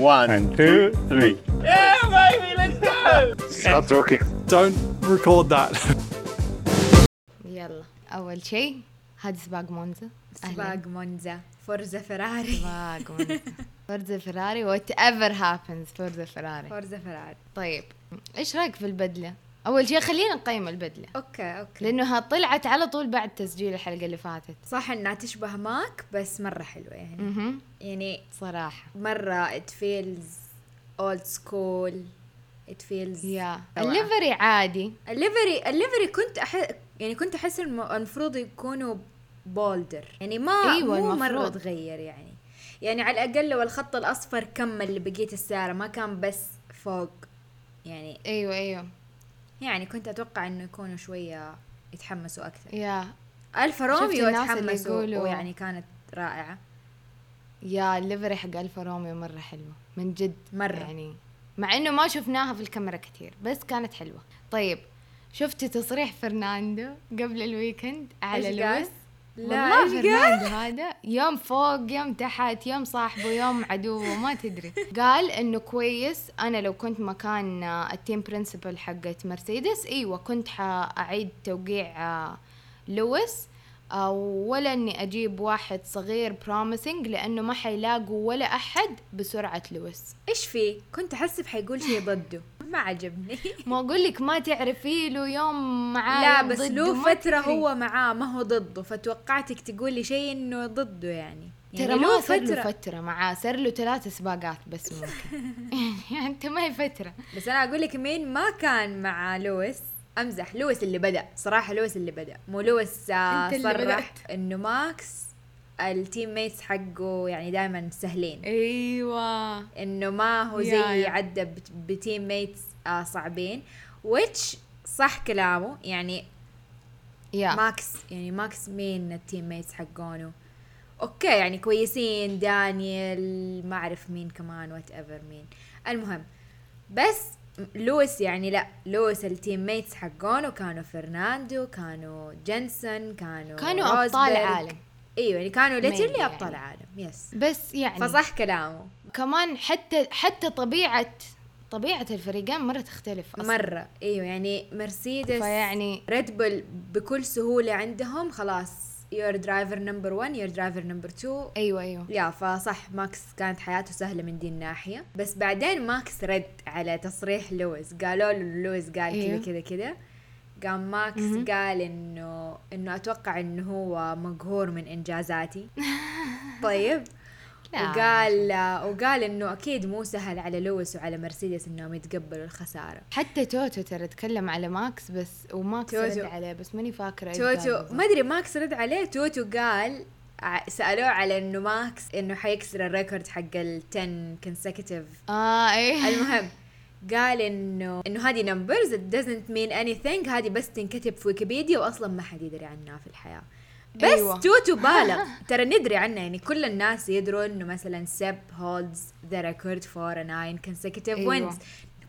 One, And two, three. Yeah, baby, let's go. Stop talking. Don't record that. يلا أول شيء هذا سباق مونزا. سباق مونزا Forza Ferrari سباق مونزا Forza Ferrari whatever happens Forza Ferrari Forza Ferrari طيب إيش رأيك في البدلة أول شيء خلينا نقيم البدلة. okay okay. لأنها طلعت على طول بعد تسجيل الحلقة اللي فاتت. صح إنها تشبه ماك بس مرة حلوة يعني. أها يعني صراحة. مرة it feels old school it feels yeah. ال livery عادي. ال livery ال livery كنت أح... يعني كنت أحس الم- المفروض يكونوا bolder يعني ما أيوة، مو مرة. تغير يعني. يعني على الأقل لو الخط الأصفر كمل لبقيه السياره ما كان بس فوق يعني. أيوه أيوه. يعني كنت أتوقع إنه يكونوا شوية يتحمسوا أكثر. yeah. ألفا روميو تحمسوا ويعني كانت رائعة. yeah ال livery حق ألفا روميو مرة حلوة من جد. مرة. يعني مع إنه ما شفناها في الكاميرا كثير بس كانت حلوة. طيب شفتي تصريح فرناندو قبل ال weekend على؟ لويس؟ لا؟ فرناندو هذا يوم فوق يوم تحت يوم صاحبه يوم عدوه ما تدري قال إنه كويس أنا لو كنت مكان ال team principal حقت مرسيدس إيوه كنت حأعيد توقيع آه، لويس آه، ولا إني أجيب واحد صغير promising لأنه ما حيلاقوا ولا أحد بسرعة لويس إيش فيه؟ كنت احسب حيقول شيء ضده ما عجبني. ما أقول لك ما تعرفي له يوم معاه لا بس له تدري. هو معاه ما هو ضده. فتوقعتك تقولي شيء إنه ضده يعني. ترى يعني ما صار له فترة. معاه صار له ثلاث سباقات بس ممكن. يعني أنت ما هي فترة. بس أنا أقول لك مين ما كان مع لويس أمزح لويس اللي بدأ. صراحة لويس اللي بدأ. مو لويس آه، صرح إنه ماكس. ال teammates حقه يعني دائما سهلين. أيوه. إنه ما هو زي yeah. عدى بت- ب teammates آه صعبين. Which صح كلامه يعني yeah. ماكس يعني ماكس مين ال teammates حقونه؟ okay يعني كويسين دانيال ما أعرف مين كمان whatever مين. المهم بس لويس يعني لا لويس ال teammates حقونه كانوا فرناندو كانوا جنسون كانوا كانوا أبطال. عالم إيوه يعني كانوا literally يعني. أبطال عالم yes بس يعني فصح كلامه. كمان حتى حتى طبيعة طبيعة الفريقين مرة تختلف أصلا. مرة إيوه يعني مرسيدس فيعني ريد بول بكل سهولة عندهم خلاص you're driver number 1 you're driver number 2 أيوه أيوه. yeah فصح ماكس كانت حياته سهلة من دي الناحية. بس بعدين ماكس رد على تصريح لويس قالوا له لويس قال أيوه. كذا كذا كذا. قام ماكس مهم. قال انه إنه أتوقع إنه هو مقهور من إنجازاتي طيب. وقال وقال إنه أكيد مو سهل على لويس وعلى مرسيدس إنهم يتقبلوا الخسارة حتى توتو ترى تكلم على ماكس بس وماكس توتو. رد عليه بس ماني قال توتو. ما أدري ماكس رد عليه توتو قال سألوه على إنه ماكس إنه حيكسر ال record حق ال 10 consecutive آه إيه المهم قال انه إنه هذه numbers it doesn't mean anything. هذه بس تنكتب في ويكيبيديا واصلا ما حد يدري عنها في الحياة. بس أيوة. توتو بالغ. ترى ندري عنها. يعني كل الناس يدروا إنه مثلا Seb holds the record for 9 consecutive أيوة. wins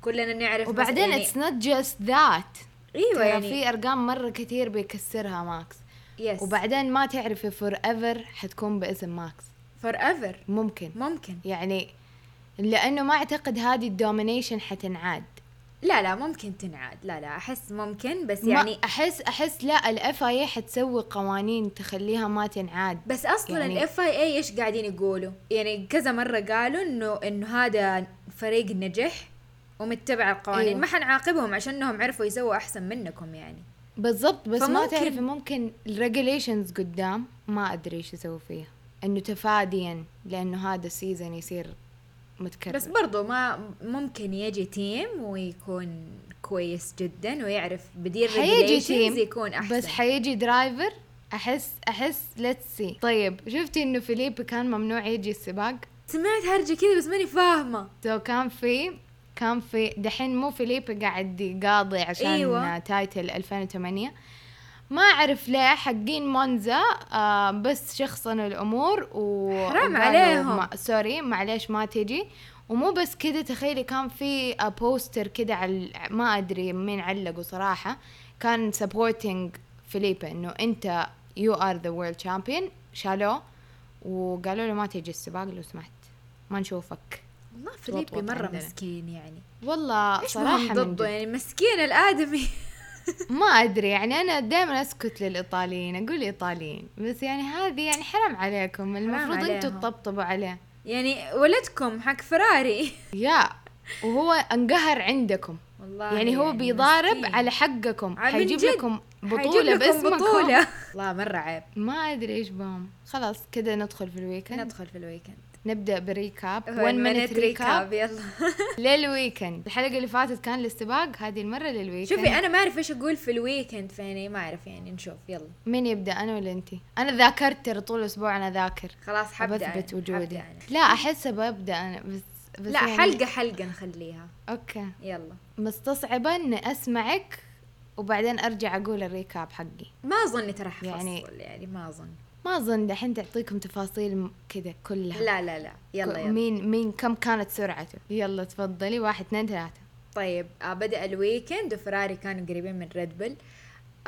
كلنا نعرف وبعدين it's not just that أيوه يعني في أرقام مرة كثير بيكسرها ماكس yes وبعدين ما تعرفي forever حتكون باسم ماكس forever ممكن. ممكن. يعني لأنه ما أعتقد هذه ال domination حتنعاد. لا لا ممكن تنعاد. لا لا أحس ممكن بس يعني أحس أحس لا ال FIA حتسوي قوانين تخليها ما تنعاد. بس أصلا يعني- ال FIA إيش قاعدين يقولوا؟ يعني كذا مرة قالوا إنه إنه هذا فريق نجح ومتبع القوانين. أيوه. ما حنعاقبهم عشانهم عرفوا يسووا أحسن منكم يعني. بالضبط بس ما تعرفي ممكن ال regulations قدام ما أدري إيش يسوي فيها. إنه تفاديا لأنه هذا ال season يصير متكرر. بس برضو ما ممكن يجي team ويكون كويس جدا ويعرف يدير حيجي تيم يكون أحسن. بس حيجي driver أحس أحس let's see طيب شفتي إنه فيليبي كان ممنوع يجي السباق؟ سمعت هرجة كذا بس ماني فاهمة. so كان في كان في دحين مو فيليبي قاعد يقاضي عشان. أيوة. title 2008 ما أعرف ليه حقين مونزا آه بس شخصنوا الأمور و حرام عليهم. ما sorry معليش ما تجي. ومو بس كذا تخيلي كان في آه، poster كذا على ما أدري مين علقه صراحة. كان supporting فيليبي إنه أنت you are the world champion شالوه وقالوا له ما تجي السباق لو سمحت. ما نشوفك. والله فيليبي مرة عندنا. مسكين يعني. والله صراحة ضده. يعني مسكين الآدمي. ما أدري يعني أنا دائما أسكت للإيطاليين أقول إيطاليين بس يعني هذه يعني حرام عليكم المفروض أنتم. تطبطبوا عليه. يعني ولدكم حق فراري. يا وهو انقهر عندكم. والله يعني هو بيضارب مسكين. على حقكم حيجيب. لكم حيجيب بطولة لكم باسمكم. بطولة. والله مرة عيب. ما أدري إيش بهم. خلاص كذا ندخل في ال weekend. ندخل في ال weekend. نبدأ ب recap. 1 1 minute minute recap يلا. لل weekend. الحلقة اللي فاتت كان الاستباق هذه المرة لل weekend. شوفي أنا ما أعرف إيش أقول في ال weekend فيعني ما أعرف يعني نشوف يلا. مين يبدأ أنا ولا انت أنا ذاكرت ترى طول الأسبوع أنا ذاكر. خلاص حبدأ بثبت أنا، وجودي. أنا. لا احس ببدا أنا بس بس لا يعني حلقة حلقة نخليها. okay. يلا. مستصعبة إني أسمعك وبعدين أرجع أقول ال recap حقي. ما أظن ترى حفصل يعني, يعني ما أظن. ما أظن دحين تعطيكم تفاصيل كذا كلها. لا لا لا. يلا يلا. مين مين كم كانت سرعته؟ يلا تفضلي. واحد اثنين ثلاثة. طيب آه بدأ ال weekend وفراري كانوا قريبين من ريد بل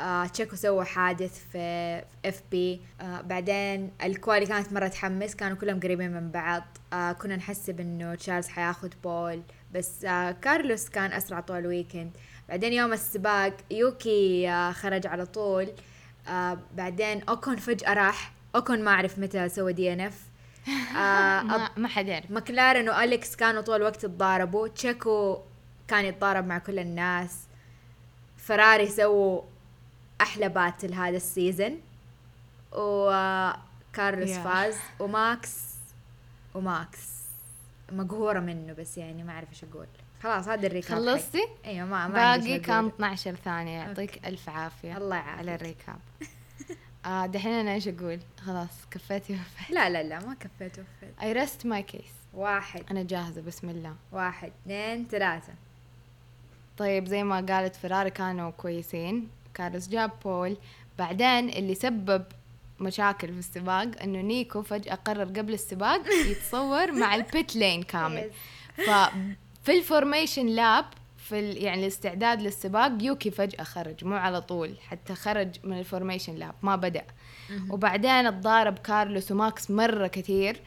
آه تشيكو سوى حادث في FP آه بعدين ال quali كانت مرة تحمس كانوا كلهم قريبين من بعض. آه كنا نحسب انه تشارلز حياخد pole. بس آه كارلوس كان أسرع طول ال weekend. بعدين يوم السباق يوكي آه خرج على طول. آه بعدين اوكون فجأة راح اوكون ما أعرف متى سوى DNF آه ما, ما حد يعرف. ماكلارن وأليكس كانوا طول الوقت يتضاربوا تشيكو كان يتضارب مع كل الناس. فراري سووا أحلى battle هذا ال season. وكارلوس yeah. فاز. وماكس وماكس. مقهورة منه بس يعني ما أعرف إيش أقول. خلاص هذا ال recap. خلصتي؟ أيوه ما ما باقي كان أقول. 12 ثانية. يعطيك ألف عافية الله يعافيك. على ال recap. آه دحين أنا إيش أقول؟ خلاص كفيتي وفيت. لا لا لا ما كفيت وفيت. I rest my case. واحد. أنا جاهزة بسم الله. واحد اثنين ثلاثة. طيب زي ما قالت فراري كانوا كويسين. كارلوس جاب pole. بعدين اللي سبب مشاكل في السباق إنه نيكو فجأة قرر قبل السباق يتصور مع ال pit lane كامل. ففي ال formation lap في ال- يعني الاستعداد للسباق يوكي فجأة خرج مو على طول حتى خرج من ال formation lap ما بدأ. وبعدين اتضارب كارلوس وماكس مرة كثير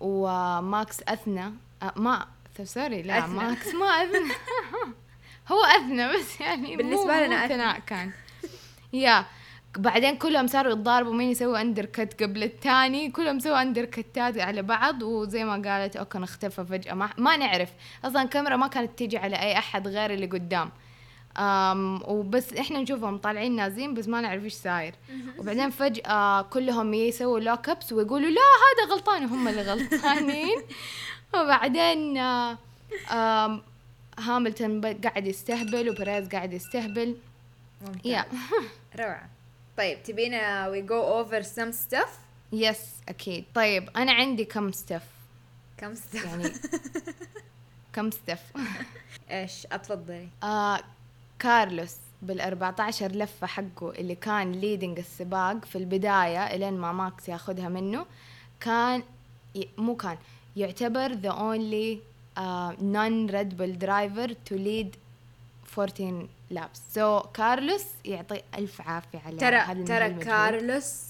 وماكس أثنى. أه ما sorry لا أثنى. ماكس ما أثنى. هو أثنى بس يعني بالنسبة لنا أثنى. كان. yeah. بعدين كلهم صاروا يتضاربوا مين يسوي undercut قبل الثاني؟ كلهم سووا undercut ات على بعض وزي ما قالت اوكن اختفى فجأة. ما, ما نعرف. أصلا الكاميرا ما كانت تيجي على أي أحد غير اللي قدام. أم وبس إحنا نشوفهم طالعين نازلين بس ما نعرف إيش صاير. وبعدين فجأة كلهم يسووا lock ups ويقولوا لا هذا غلطان. وهم اللي غلطانين. وبعدين هاملتون قاعد يستهبل وبريز قاعد يستهبل. ممتاز. yeah روعة. طيب تبينا we go over some stuff yes أكيد. طيب أنا عندي كم stuff كم stuff يعني كم stuff إيش؟ أتفضلي. آه كارلوس بال 14 لفة حقه اللي كان leading السباق في البداية الين ما ماكس ياخذها منه كان ي- مو كان يعتبر the only uh, non-Red Bull driver to lead 14 laps so كارلوس يعطي ألف عافية على ترى ترى. كارلوس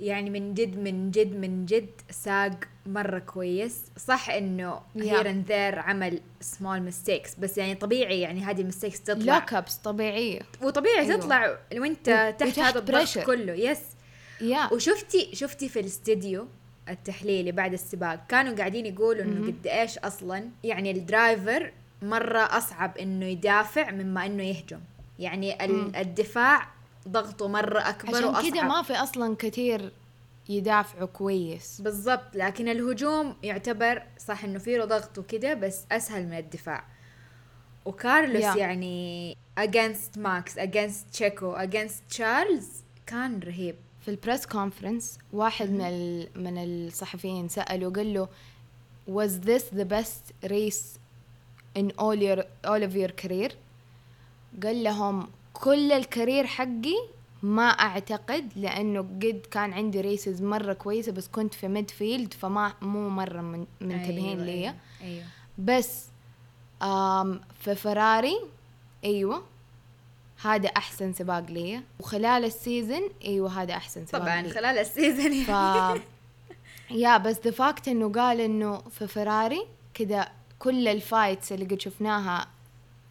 يعني من جد من جد من جد ساق مرة كويس صح إنه. here and there عمل small mistakes بس يعني طبيعي يعني هذه ال mistakes تطلع lock-ups طبيعية وطبيعي أيوة. تطلع وإنت تحت وتحت هذا الضغط. كله yes يا وشفتي شفتي في الاستديو التحليلي بعد السباق كانوا قاعدين يقولوا إنه. قد إيش أصلا يعني ال driver مرة أصعب إنه يدافع مما إنه يهجم. يعني مم. الدفاع ضغطه مرة أكبر عشان كذا ما في أصلا كثير يدافعوا كويس. بالضبط لكن الهجوم يعتبر صح إنه فيه له ضغط وكده بس أسهل من الدفاع. وكارلوس Yeah. يعني against ماكس against تشيكو against تشارلز كان رهيب. في ال press conference واحد من ال... من الصحفيين سأله قال له was this the best race in all your all of your career قال لهم كل ال career حقي ما أعتقد لأنه قد كان عندي races مرة كويسة بس كنت في midfield فما مو مرة من منتبهين أيوة، ليا أيوه, أيوة. بس آم في فراري أيوه هذا أحسن سباق لي وخلال ال season أيوه هذا أحسن سباق طبعا لي. خلال ال season ف yeah بس the fact إنه قال إنه في فراري كذا كل ال fights اللي قد شفناها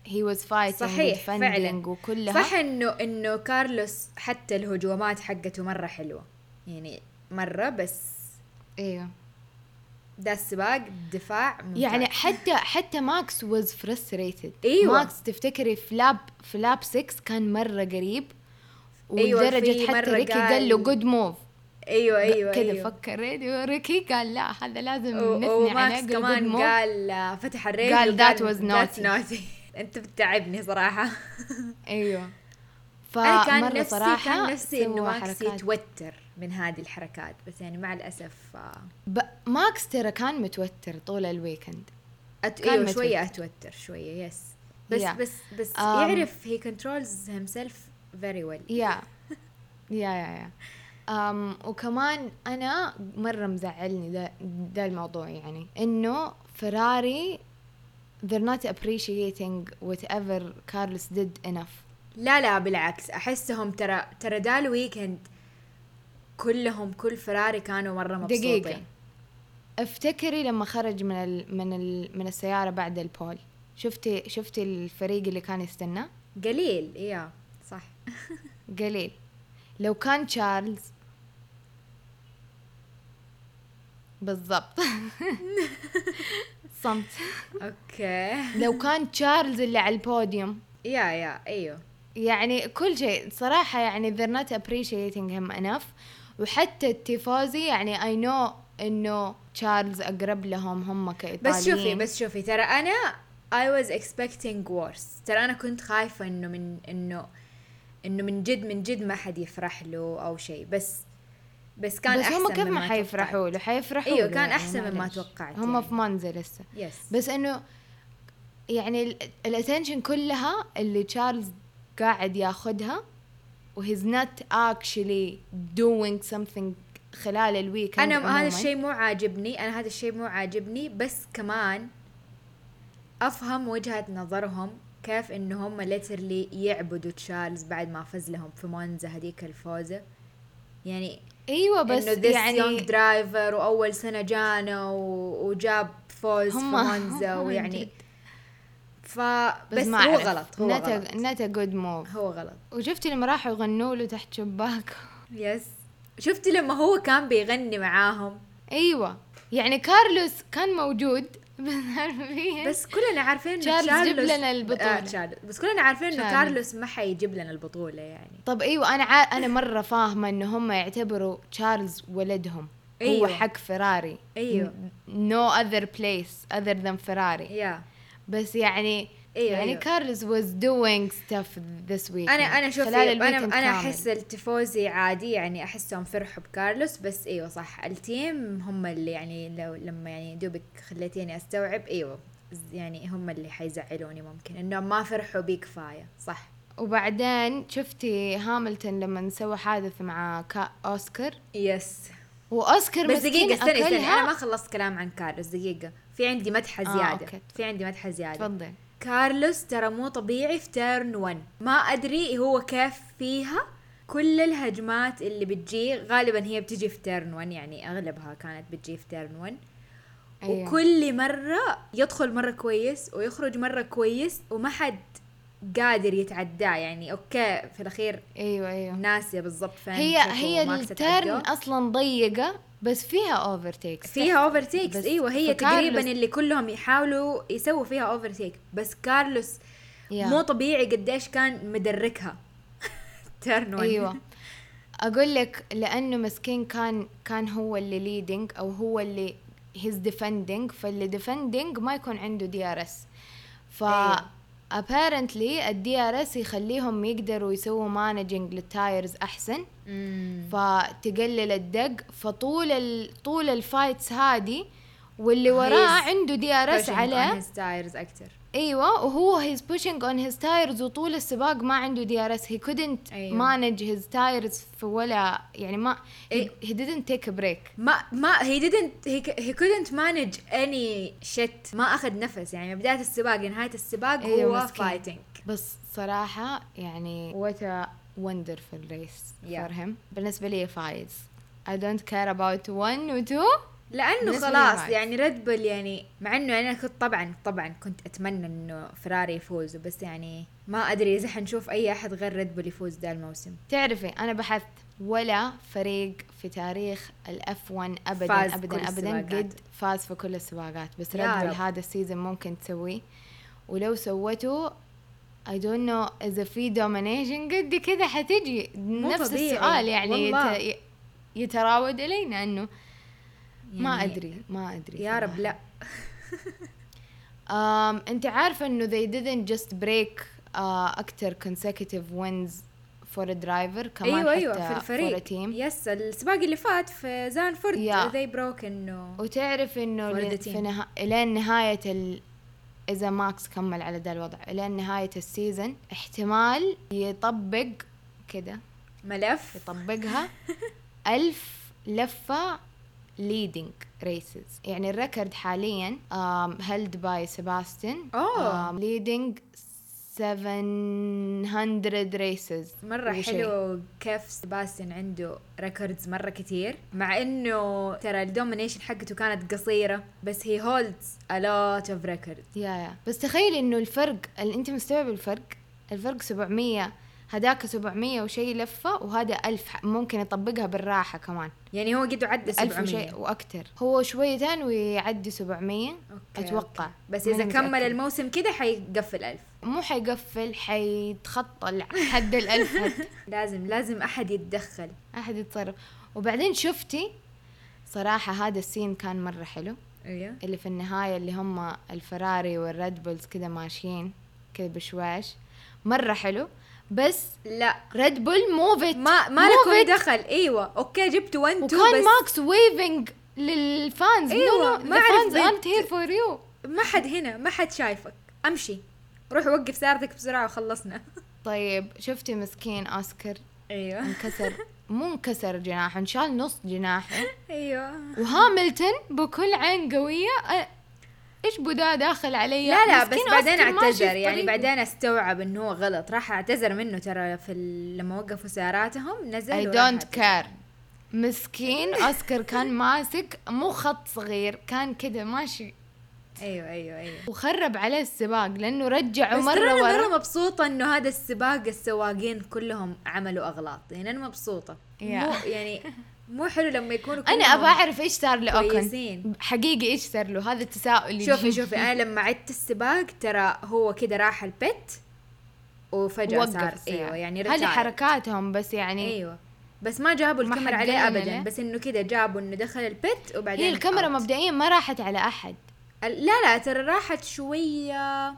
he was fighting صحيح فعلا. وكلها. صح انه إنه كارلوس حتى الهجومات حقته مرة حلوة. يعني مرة بس أيوه ده السباق دفاع ممتاز. يعني حتى حتى ماكس was frustrated. أيوة. ماكس تفتكري في lap في lap 6 كان مرة قريب أيوة، ولدرجة في حتى ريكي قال له good move أيوه أيوه كذا أيوه. فكر ريكي قال لا هذا لازم و- نثني عليه كمان. قال آه، فتح الراديو قال that's naughty. naughty. أنت بتتعبني صراحة. أيوه. أنا كان نفسي صراحة كان نفسي إنه ماكس. يتوتر من هذه الحركات بس يعني مع الأسف آه، ب... ماكس ترى كان متوتر طول ال weekend. أت... كان أيوه متوتر. شوية أتوتر شوية yes بس Yeah. بس بس Um, يعرف he controls himself very well. يا يا يا يا أم وكمان أنا مرة مزعلني ده, ده الموضوع يعني إنه فراري they're not appreciating whatever Carlos did enough. لا لا بالعكس أحسهم ترى ترى دا ال weekend كلهم كل فراري كانوا مرة مبسوطين. دقيقة. أفتكري لما خرج من ال من ال من السيارة بعد ال pole. شفتي شفتي الفريق اللي كان يستنى قليل yeah صح. قليل. لو كان تشارلز. بالضبط. صمت. okay. لو كان تشارلز اللي على البوديوم. yeah yeah أيوه. يعني كل شيء صراحة يعني they're not appreciating him enough. وحتى التيفوزي يعني I know إنه تشارلز أقرب لهم هم كإيطاليين. بس شوفي بس شوفي ترى أنا I was expecting worse. ترى أنا كنت خايفة إنه من إنه إنه من جد من جد ما حد يفرح له أو شيء بس بس كان بس أحسن هم كيف ما حيفرحوا له حيفرحوا أيوة، له كان يعني أحسن مما. توقعت هم يعني. في مانزا لسه يس بس إنه يعني ال attention كلها اللي تشارلز قاعد ياخدها و he's not actually doing something خلال ال weekend أنا هذا. الشيء مو عاجبني أنا هذا الشيء مو عاجبني بس كمان أفهم وجهة نظرهم كيف انه هم literally يعبدوا تشارلز بعد ما فاز لهم في مونزا هذيك الفوزة؟ يعني أيوه بس إنه this يعني young driver وأول سنة جانا و... وجاب فوز في مونزا ويعني. ف بس, ما هو. غلط هو a- غلط. a good move. هو غلط. وشفتي لما راحوا يغنوا له تحت شباك؟ yes شفتي لما هو كان بيغني معاهم؟ أيوه. يعني كارلوس كان موجود بس كلنا عارفين إنه تشارلز جيب تشارلز- لنا البطولة. آه تشارلز بس كلنا عارفين إنه تشارلز. كارلوس ما حيجيب لنا البطولة يعني طب إيوه أنا. أنا مرة فاهمة إنه هم يعتبروا تشارلز ولدهم هو أيوة. حق فراري أيوة. نو اذر بليس اذر ذان فراري يا بس يعني أيوة، يعني أيوة. كارلز was doing stuff this week أنا أنا خلال أنا أنا. أحس التفوزي عادي يعني أحسهم فرحوا بكارلوس بس إيوه صح التيم هم اللي يعني لو لما يعني دوبك خليتيني أستوعب إيوه يعني هم اللي حيزعلوني ممكن إنهم ما فرحوا بي كفاية صح وبعدين شفتي هاملتون لما سوى حادث مع كا أوسكار يس وأوسكار بس دقيقة استني استني. أنا ما خلصت كلام عن كارلوس دقيقة في عندي مدحة آه، زيادة okay. في عندي مدحة زيادة تفضل كارلوس ترى مو طبيعي في turn 1 ما أدري هو كيف فيها. كل الهجمات اللي بتجي غالبا هي بتجي في turn 1 يعني أغلبها كانت بتجي في turn 1 أيوة. وكل مرة يدخل مرة كويس ويخرج مرة كويس وما حد قادر يتعداه يعني okay في الأخير أيوه أيوه ناسية بالضبط فين هي هي ال turn. أصلا ضيقة بس فيها overtake فيها overtakes أيوه هي تقريبا اللي كلهم يحاولوا يسووا فيها overtake بس كارلوس Yeah. مو طبيعي قديش كان مدركها turn one أيوه أقول لك لأنه مسكين كان كان هو اللي leading أو هو اللي he's defending فاللي defending ما يكون عنده DRS ف أيوة. Apparently ال DRS يخليهم يقدروا يسووا managing لل tires أحسن. فتقلل ال deg فطول ال... طول ال fights هذه واللي وراه He's عنده دي ار اس تايرز أكثر أيوه وهو he's pushing on his tires وطول السباق ما عنده دي ار اس هي كودنت مانج هيز تايرز في ولا يعني ما he didn't take break ما ما he didn't he couldn't manage any shit ما أخذ نفس. يعني بداية السباق نهاية السباق أيوة هو fighting بس صراحة يعني وات ا وندرفل ريس فور هيم بالنسبة لي فايز. I don't care about one و two. لأنه خلاص. يعني ريد بول يعني مع إنه أنا كنت طبعا طبعا كنت أتمنى إنه فراري يفوز بس يعني ما أدري إذا حنشوف أي أحد غير ريد بول يفوز ذا الموسم تعرفي أنا بحثت ولا فريق في تاريخ الأف 1 ابدا فاز ابدا كل ابدا السباقات. قد فاز في كل السباقات بس ريد بول. هذا ال season ممكن تسويه ولو سوته I don't know إذا في domination قد كذا حتجي نفس. السؤال يعني. يت... يتراود إلينا ما يعني أدري ما أدري يا رب. لا um, أنت عارفة إنه they didn't just break uh, أكتر consecutive wins for a driver كمان أيوه أيوه في الفريق for a team yes السباق اللي فات في زانفورد Yeah. they broke إنه وتعرف إنه ل-. في نها... إلين نهاية ال... إذا ماكس كمل على ذا الوضع إلين نهاية ال season احتمال يطبق كده ملف يطبقها ألف لفة leading races. يعني ال record حاليا held by سباستين أوه. um, leading 700 races. مرة وشي. حلو كيف سباستيان عنده records مرة كتير. مع إنه ترى ال domination حقته كانت قصيرة بس هي holds a lot of records. يا يا بس تخيلي إنه الفرق أنت مستوعب الفرق؟ الفرق 700 هداك 700 وشي لفة وهذا ألف ح- ممكن يطبقها بالراحة كمان. يعني هو قد عدى ألف 700 وشي وأكتر هو شويتين ويعدي 700 أوكي، أتوقع. أوكي. بس إذا كمل. الموسم كده حيقفل ألف. مو حيقفل حيتخطى حد الألف حتى لازم لازم أحد يتدخل. أحد يتصرف. وبعدين شفتي؟ صراحة هذا ال scene كان مرة حلو. أيوه. اللي في النهاية اللي هم الفراري والريد بولز كده ماشيين كده بشواش. مرة حلو. بس لا. ريد بول موفت ما ما لكم دخل. إيوه. أوكي جبت 1 2 وكان بس ماكس ويفنج للفانز أيوة، no, no, ما aren't بنت. here for you. ما حد هنا ما حد شايفك. أمشي. روح وقف سيارتك بسرعة وخلصنا. طيب شفتي مسكين أوسكار؟ إيوه. انكسر. مو انكسر جناحه انشال نص جناحه. إيوه. وهاملتون بكل عين قوية. أ- إيش بدا داخل علي؟ لا لا بس بعدين أعتذر يعني. بعدين أستوعب إنه هو غلط. راح أعتذر منه ترى في لما وقفوا سياراتهم نزل I don't. care مسكين أوسكار كان ماسك مو خط صغير كان كده ماشي. أيوه أيوه أيوه. وخرب عليه السباق لأنه رجعه بس مرة ورا مرة مبسوطة إنه هذا السباق السواقين كلهم عملوا أغلاط. يعني أنا مبسوطة. Yeah. مو يعني مو حلو لما يكونوا أنا أبغى أعرف إيش صار لأوكن كويسين. حقيقي إيش صار له هذا التساؤل شوفي يجي. شوفي أنا لما عدت السباق ترى هو كده راح ال pit وفجأة وقف صار السيارة. أيوه يعني هذه حركاتهم بس يعني أيوه بس ما جابوا الكاميرا عليه ابدا. بس إنه كده جابوا إنه دخل ال pit وبعدين هي الكاميرا. مبدئيا ما راحت على أحد لا لا ترى راحت شوية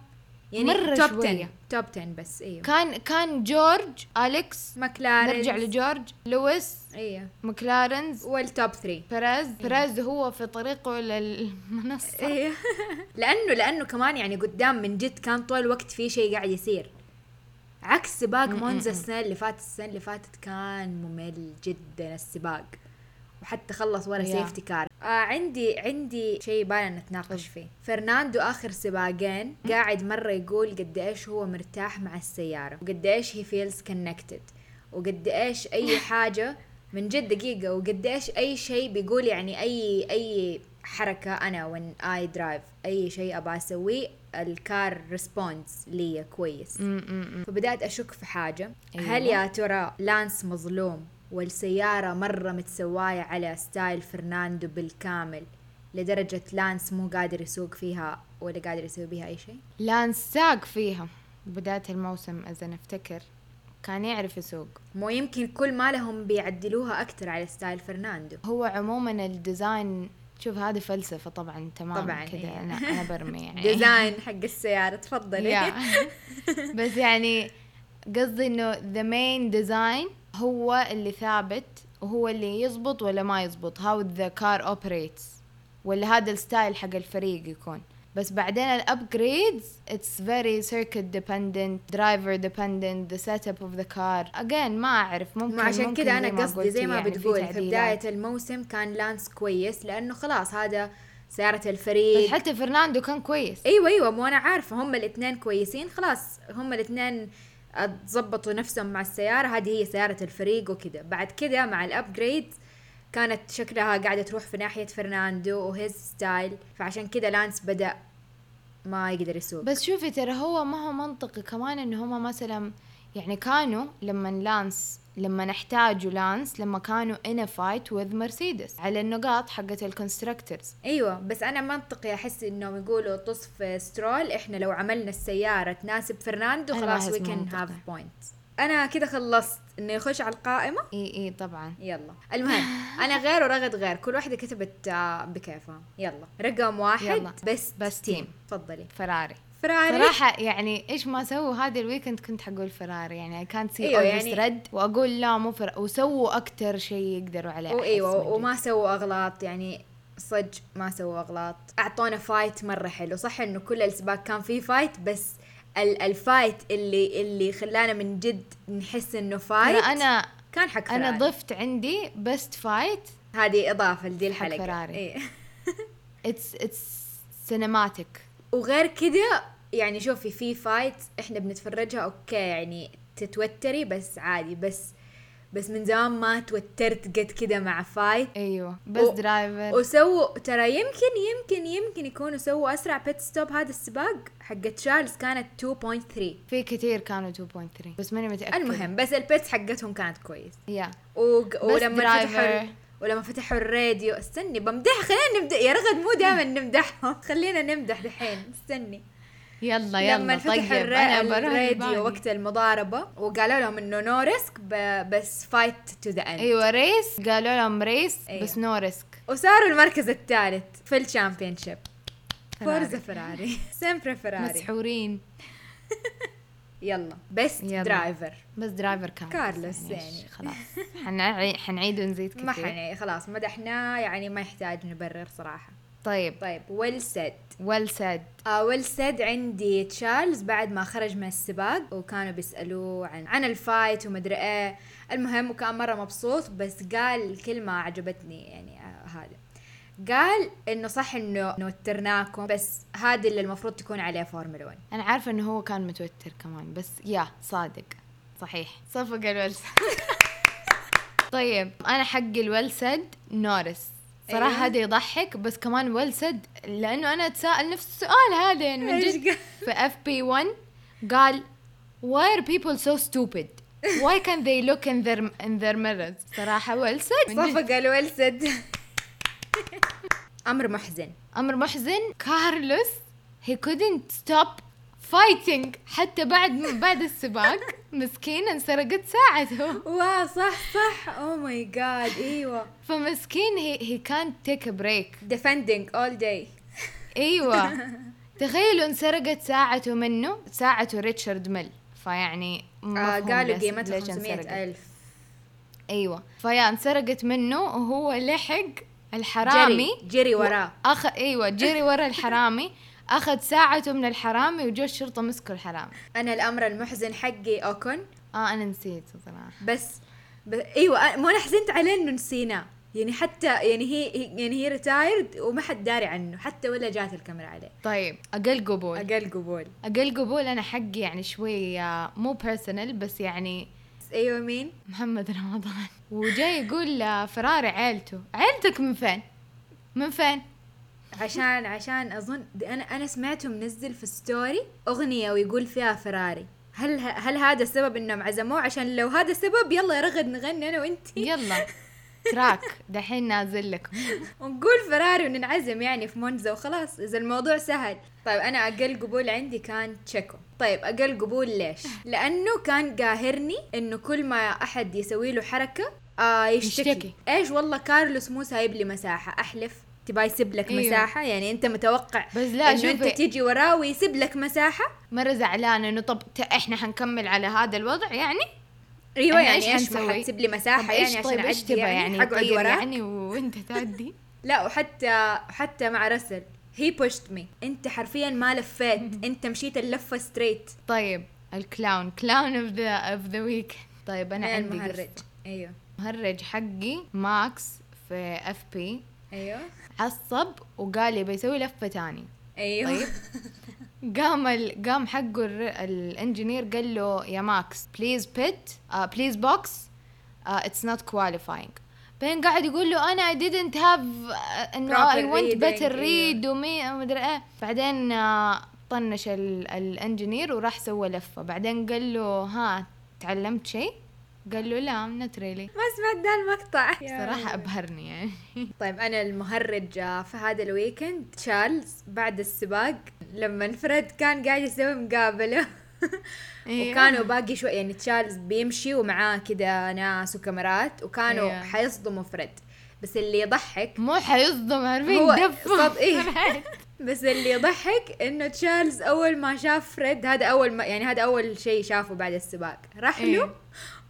يعني مرة top شوية. 10 top 10 بس إيوه. كان كان جورج أليكس ماكلارن نرجع لجورج لويس إيوه. مكلارنز وال top 3 بيريز. بيريز هو في طريقه للمنصة. إيوه. لأنه لأنه كمان يعني قدام من جد كان طول الوقت في شيء قاعد يصير. عكس سباق مونزا السنة اللي فاتت السنة اللي فاتت كان ممل جدا السباق. وحتى خلص ورا. Safety car آه عندي عندي شيء بالنا نتناقش فيه. فرناندو آخر سباقين قاعد مرة يقول قد إيش هو مرتاح مع السيارة وقد إيش هي feels connected وقد إيش أي حاجة من جد دقيقة وقد إيش أي شيء بيقول يعني اي أي حركة أنا وين I drive أي شيء أبغى أسويه ال car response لي كويس. فبدأت أشك في حاجة. أيوة. هل يا ترى لانس مظلوم والسيارة مرة متسواية على style فرناندو بالكامل لدرجة لانس مو قادر يسوق فيها ولا قادر يسوي بيها أي شيء. لانس ساق فيها بداية الموسم إذا نفتكر كان يعرف يسوق. مو يمكن كل ما لهم بيعدلوها أكتر على style فرناندو. هو عموما ال design شوف هذه فلسفة طبعا تمام طبعاً، كذا إيه. أنا أنا برمي يعني. design حق السيارة تفضلي. بس يعني قصدي إنه the main design هو اللي ثابت وهو اللي يزبط ولا ما يزبط. how the car operates ولا هذا ال style حق الفريق يكون. بس بعدين ال upgrades it's very circuit dependent, driver dependent, the set up of the car again ما أعرف. ممكن ما عشان كذا أنا قصدي زي ما يعني في بتقول في تعديلات. بداية الموسم كان لانس كويس لأنه خلاص هذا سيارة الفريق. بس حتى فرناندو كان كويس. أيوه أيوه مو أنا عارفة هم الاثنين كويسين خلاص هم الاثنين ظبطوا نفسهم مع السيارة. هذه هي سيارة الفريق وكذا. بعد كذا مع ال upgrade كانت شكلها قاعدة تروح في ناحية فرناندو و his style. فعشان كذا لانس بدأ ما يقدر يسوق. بس شوفي ترى هو ما هو منطقي كمان إنه هم مثلا يعني كانوا لما لانس لما احتاجوا لانس لما كانوا a fight with مرسيدس على النقاط حقت ال constructors أيوه بس أنا منطقي أحس إنهم يقولوا طص في سترول إحنا لو عملنا السيارة تناسب فرناندو خلاص we can. have point أنا كده خلصت إنه يخش على القائمة؟ إي إي طبعا. يلا. المهم أنا غير ورغد غير كل واحدة كتبت آه، بكيفها. يلا. رقم واحد يلا. بس بس team. تفضلي. فراري فراري صراحة يعني إيش ما سووا هذا ال weekend كنت حقول فراري يعني اي كانت سي أيوة أيوه يعني- رد وأقول لا مو fair وسووا أكتر شيء يقدروا عليه وايوه جد. وما سووا أغلاط يعني صج ما سووا أغلاط أعطونا fight مرة حلو صح إنه كل السباق كان فيه fight بس ال- ال fight اللي اللي خلانا من جد نحس إنه fight أنا كان حق أنا فراري. ضفت عندي best fight هذه إضافة لدي الحلقة فراري. إيه. it's it's cinematic وغير كذا يعني شوفي في fight إحنا بنتفرجها أوكي يعني تتوتري بس عادي بس بس من زمان ما توترت قد كذا مع fight أيوه بس و- driver وسووا ترى يمكن يمكن يمكن يكونوا سووا أسرع pit stop هذا السباق حقت تشارلز كانت 2.3 في كثير كانوا 2.3 بس ماني متاكد المهم بس ال pits حقتهم كانت كويس. يا وق- ولما. فتحوا ولما فتحوا الراديو استني بمدح خلينا نبدا يا رغد مو دائما نمدحهم خلينا نمدح دحين استني. يلا يلا لما فتحوا طيب. الراديو وقت المضاربة وقالوا لهم إنه no risk بس fight to the end أيوه race قالوا لهم race أيوة. بس no risk وصاروا المركز الثالث في ال championship. Forza فراري sempre فراري مسحورين. يلا يلا. driver بس driver كارلوس إيش، يعني. خلاص. حنعي- حنعيد ونزيد كثير. ما حني خلاص مدحناه يعني ما يحتاج نبرر صراحة. طيب. طيب well said well said well said عندي تشارلز بعد ما خرج من السباق وكانوا بيسألوه عن عن ال fight ومدري إيه. المهم وكان مرة مبسوط بس قال كلمة عجبتني يعني آه هذا قال إنه صح إنه وترناكم بس هذا اللي المفروض تكون عليه فورمولا 1 أنا عارفة إنه هو كان متوتر كمان بس يا صادق. صحيح. صفق ال well said طيب أنا حقي ال well said نورس صراحة أيوة. هذا يضحك بس كمان well said لأنه أنا أتساءل نفس السؤال هذا يعني من جد؟ في FP 1 قال why are people so stupid? Why can't they look in their in their mirrors? صراحة well said صفق ال well said أمر محزن. أمر محزن. كارلوس he couldn't stop fighting حتى بعد بعد السباق. مسكين انسرقت ساعته. واه صح صح. oh my God إيوه. فمسكين he can't take a break. Defending all day. إيوه. تخيلوا انسرقت ساعته منه ساعته ريتشارد ميل. فيعني آه قالوا قيمتها ليش انسرقت. 500 ألف. إيوه. فيا انسرقت منه وهو لحق الحرامي. جري جري وراه. اخ إيوه جري ورا الحرامي. أخذ ساعته من الحرامي وجو الشرطة مسكوا الحرامي. أنا الأمر المحزن حقي اوكن آه أنا نسيت صراحة. بس, بس إيوه مو أنا حزنت عليه إنه نسيناه يعني حتى يعني هي يعني هي retired وما حد داري عنه حتى ولا جات الكاميرا عليه. طيب أقل قبول. أقل قبول. أقل قبول أنا حقي يعني شوي آه، مو personal بس يعني إيوه مين؟ محمد رمضان. وجاي يقول آه، فراري عيلته. عيلتك من فين؟ من فين؟ عشان عشان أظن أنا أنا سمعته منزل في story أغنية ويقول فيها فراري هل هل هذا السبب إنهم عزموه؟ عشان لو هذا السبب يلا يا رغد نغني أنا وانتي يلا. تراك دحين نازل لكم. ونقول فراري وننعزم يعني في مونزا وخلاص. إذا الموضوع سهل. طيب أنا أقل قبول عندي كان تشيكو. طيب أقل قبول ليش؟ لأنه كان قاهرني إنه كل ما أحد يسوي له حركة آه يشتكي. يشتكي. إيش والله كارلوس مو سايب لي مساحة؟ أحلف. تبغى يسيب لك أيوة. مساحة؟ يعني أنت متوقع بس لا، إنه أنت. تيجي وراه ويسيب لك مساحة؟ مرة زعلان إنه طب إحنا حنكمل على هذا الوضع يعني؟ أيوه يعني إيش؟ حتسيب لي مساحة؟ يعني طيب عشان إيش أعدي يعني, يعني؟ حقعد يطير وراك يعني وأنت تعدي؟ لا وحتى حتى مع رسل he pushed me أنت حرفيا ما لفيت. أنت مشيت اللفة straight طيب ال clown. clown of the of the week طيب أنا عندي المهرج. أيوه. مهرج حقي ماكس في FP أيوه. عصب وقال لي بيسوي لفة تاني. أيوه. طيب. قام ال... قام حقه الر- ال engineer قال له يا ماكس please pit please box it's not qualifying بعدين قاعد يقول له أنا I didn't have إنه reading، better إيه. read ومي مدري إيه. بعدين آه، طنش ال- ال engineer وراح سوى لفة. بعدين قال له ها تعلمت شيء؟ قال له لا not really ما سمعت ذا المقطع صراحة أبهرني يعني. طيب أنا المهرج آه، في هذا ال weekend تشارلز بعد السباق لما فريد كان قاعد يسوي مقابلة. إيه. وكانوا باقي شوي يعني تشارلز بيمشي ومعاه كده ناس وكاميرات وكانوا إيه. حيصدموا فريد. بس اللي يضحك مو حيصدم عارفين؟ هو دف صد إيه. بس اللي يضحك إنه تشارلز أول ما شاف فريد هذا أول ما يعني هذا أول شيء شافه بعد السباق. راح إيه. له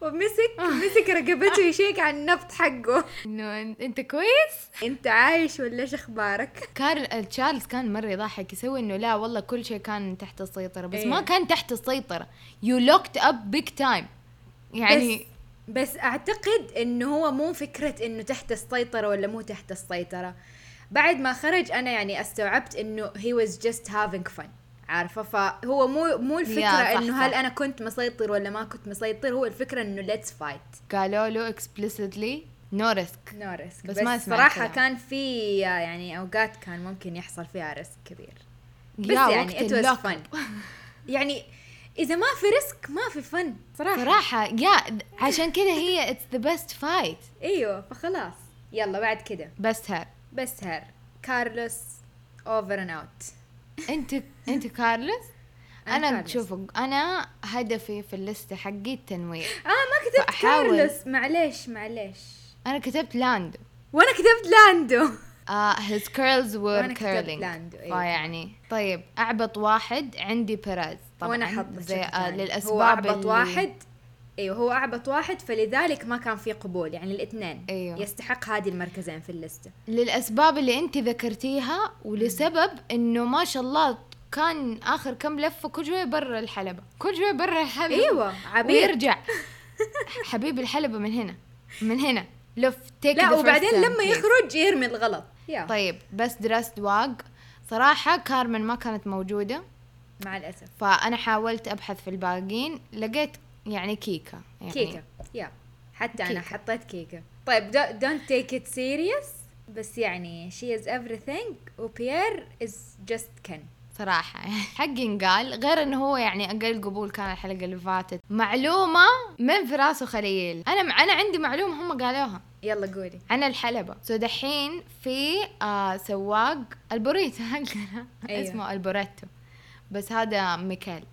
ومسك مسك رقبته يشيك على النبض حقه. إنه إنت كويس؟ إنت عايش ولا إيش أخبارك؟ كارل تشارلز كان مرة يضحك يسوي إنه لا والله كل شيء كان تحت السيطرة بس إيه. ما كان تحت السيطرة. you locked up big time يعني بس بس أعتقد إنه هو مو فكرة إنه تحت السيطرة ولا مو تحت السيطرة. بعد ما خرج أنا يعني استوعبت إنه he was just having fun. عارفة؟ فهو مو مو الفكرة إنه هل. أنا كنت مسيطر ولا ما كنت مسيطر هو الفكرة إنه let's fight. قالوا له explicitly no risk. no risk بس بس, ما صراحة. كان في يعني أوقات كان ممكن يحصل فيها risk كبير. بس يعني was اللوك fun. يعني إذا ما في ريسك ما في فن صراحة. صراحة يا عشان كذا هي اتس ذا بيست فايت إيوه فخلاص. يلا بعد كده. بس هار بس هر كارلوس اوفر اند اوت انت انت كارلوس؟ أنا أنا. شوفوا أنا هدفي في الليسته حقي التنويع. آه ما كتبت فأحاول- كارلوس. معليش معليش. أنا كتبت لاندو. وأنا كتبت لاندو. uh, his curls were curling. لاندو، أيوة. فيعني طيب أعبط واحد عندي بيريز طبعا وأنا حط زي آه هو للأسباب أعبط اللي- واحد أيوه هو أعبط واحد فلذلك ما كان في قبول. يعني الاثنين أيوة. يستحق هذه المركزين في الليستة. للأسباب اللي أنت ذكرتيها ولسبب إنه ما شاء الله كان آخر كم لفه كل شوية برا الحلبة. كل شوية برا الحلبة. أيوه عبير ويرجع. حبيبي الحلبة من هنا. من هنا. لف تيك لا وبعدين لما يخرج يرمي الغلط. يا طيب بس درست واق. صراحة كارمن ما كانت موجودة. مع الأسف. فأنا حاولت أبحث في الباقين لقيت يعني كيكة يعني كيكة يا. حتى أنا كيكة. حطيت كيكة. طيب don't take it serious بس يعني she is everything وبيير is just Ken. صراحة. حقي انقال غير إنه هو يعني أقل قبول كان الحلقة اللي فاتت. معلومة من فراس وخليل. أنا أنا عندي معلومة هم قالوها. يلا قولي. عن الحلبة. سو دحين في آه سواق البوريتو حقنا. أيوه. اسمه البوريتو. بس هذا ميكال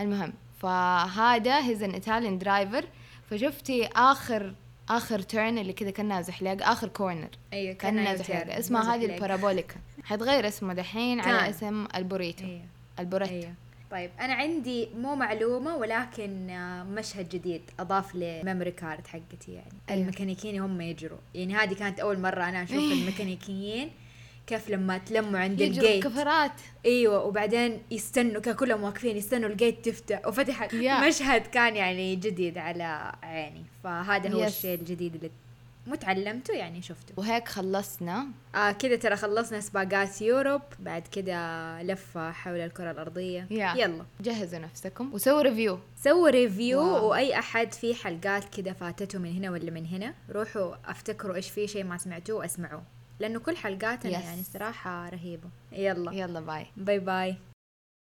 المهم. فهذا he's an Italian driver فشفتي اخر آخر turn اللي كذا كانها زحليق آخر corner أيوه كانها زحليق اسمها هذه البارابوليكا. حتغير اسمه دحين على. اسم البوريتو. أيوه. البوريتو. أيوه. طيب أنا عندي مو معلومة ولكن آه، مشهد جديد أضاف ل memory card حقتي يعني. أيوة. الميكانيكيين هم يجروا. يعني هذه كانت أول مرة أنا أشوف الميكانيكيين كيف لما تلموا عند ال gate؟ كفرات إيوه وبعدين يستنوا كان كلهم واقفين يستنوا ال gate تفتح. وفتحت yeah. مشهد كان يعني جديد على عيني. فهذا هو yes. الشيء الجديد اللي مو تعلمته يعني شفته. وهيك خلصنا. آه كده ترى خلصنا سباقات Europe. بعد كده لفة حول الكرة الأرضية. yeah. يلا. جهزوا نفسكم وسووا review سووا review wow. وأي أحد في حلقات كده فاتته من هنا ولا من هنا روحوا افتكروا إيش في شيء ما سمعتوه واسمعوه لأنه كل حلقاتنا Yes. يعني صراحة رهيبة. يلا. يلا bye bye bye